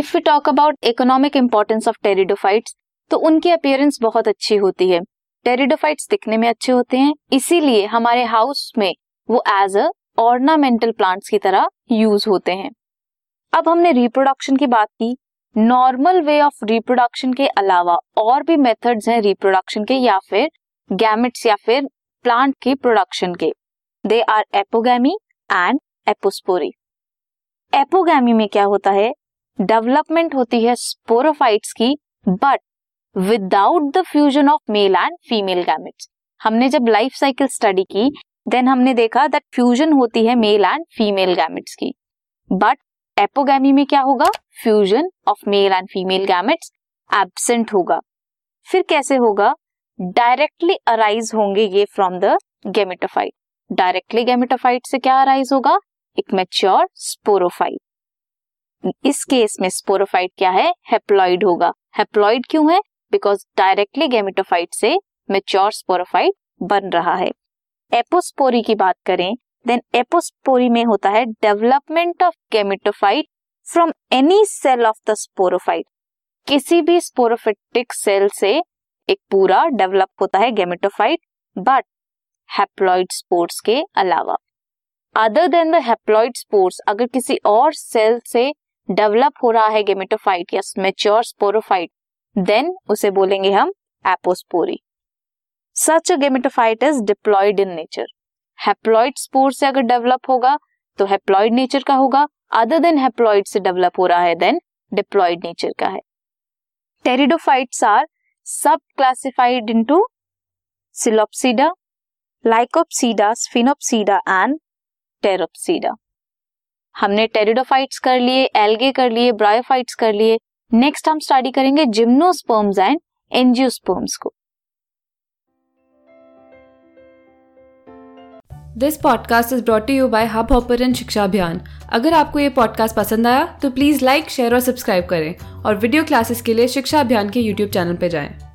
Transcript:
If you talk about economic importance of pteridophytes तो उनकी appearance बहुत अच्छी होती है। टेरिडोफाइट्स दिखने में अच्छे होते हैं, इसीलिए हमारे हाउस में वो एज अ ऑर्नामेंटल प्लांट्स की तरह यूज़ होते हैं। अब हमने रिप्रोडक्शन की बात की। नॉर्मल वे ऑफ़ रिप्रोडक्शन के अलावा और भी मेथड्स हैं रिप्रोडक्शन के या फिर गैमेट्स या फिर प्लांट के प्रोडक्शन के। They are apogamy and apospory apogamy में क्या होता है? डेवलपमेंट होती है स्पोरोफाइट्स की but without the fusion of male and female gametes हमने जब लाइफ साइकिल स्टडी की देन हमने देखा दैट फ्यूजन होती है मेल एंड फीमेल गैमेट्स की. बट एपोगैमी में क्या होगा? Fusion of male and female gametes absent होगा. फिर कैसे होगा? डायरेक्टली अराइज होंगे ये from the gametophyte directly gametophyte से क्या अराइज होगा? एक मेच्योर स्पोरोफाइट इस केस में स्पोरोफाइट क्या है? हेप्लॉइड होगा। हेप्लॉइड क्यों है? बिकॉज़ डायरेक्टली गेमिटोफाइट से मेच्योर स्पोरोफाइट बन रहा है। एपोस्पोरी की बात करें देन एपोस्पोरी में होता है development of gametophyte from any cell of the sporophyte किसी भी स्पोरोफिटिक सेल से एक पूरा डेवलप होता है गेमेटोफाइट बट हैप्लॉइड स्पोर्ट्स के अलावा। Other than the haploid spores अगर किसी और सेल से डेवलप हो रहा है गेमेटोफाइट या मेच्योर स्पोरोफाइट देन उसे बोलेंगे हम apospory such a gametophyte is diploid in nature haploid spore से अगर डेवलप होगा तो हैप्लॉइड नेचर का होगा. अदर देन हैप्लॉइड से डेवलप हो रहा है देन डिप्लॉयड नेचर का है. Pteridophytes are sub classified into psilopsida lycopsida sphenopsida and pteropsida हमने टेरिडोफाइट्स कर लिए एल्गे कर लिए ब्रायोफाइट्स कर लिए। नेक्स्ट हम स्टडी करेंगे जिम्नोस्पर्म्स एंड एंजियोस्पर्म्स को। This podcast is brought you by Hubhopper Shiksha Abhiyan अगर आपको ये पॉडकास्ट पसंद आया तो प्लीज़ लाइक शेयर और सब्सक्राइब करें। और वीडियो क्लासेस के लिए शिक्षा अभियान के यूट्यूब चैनल पर जाएँ।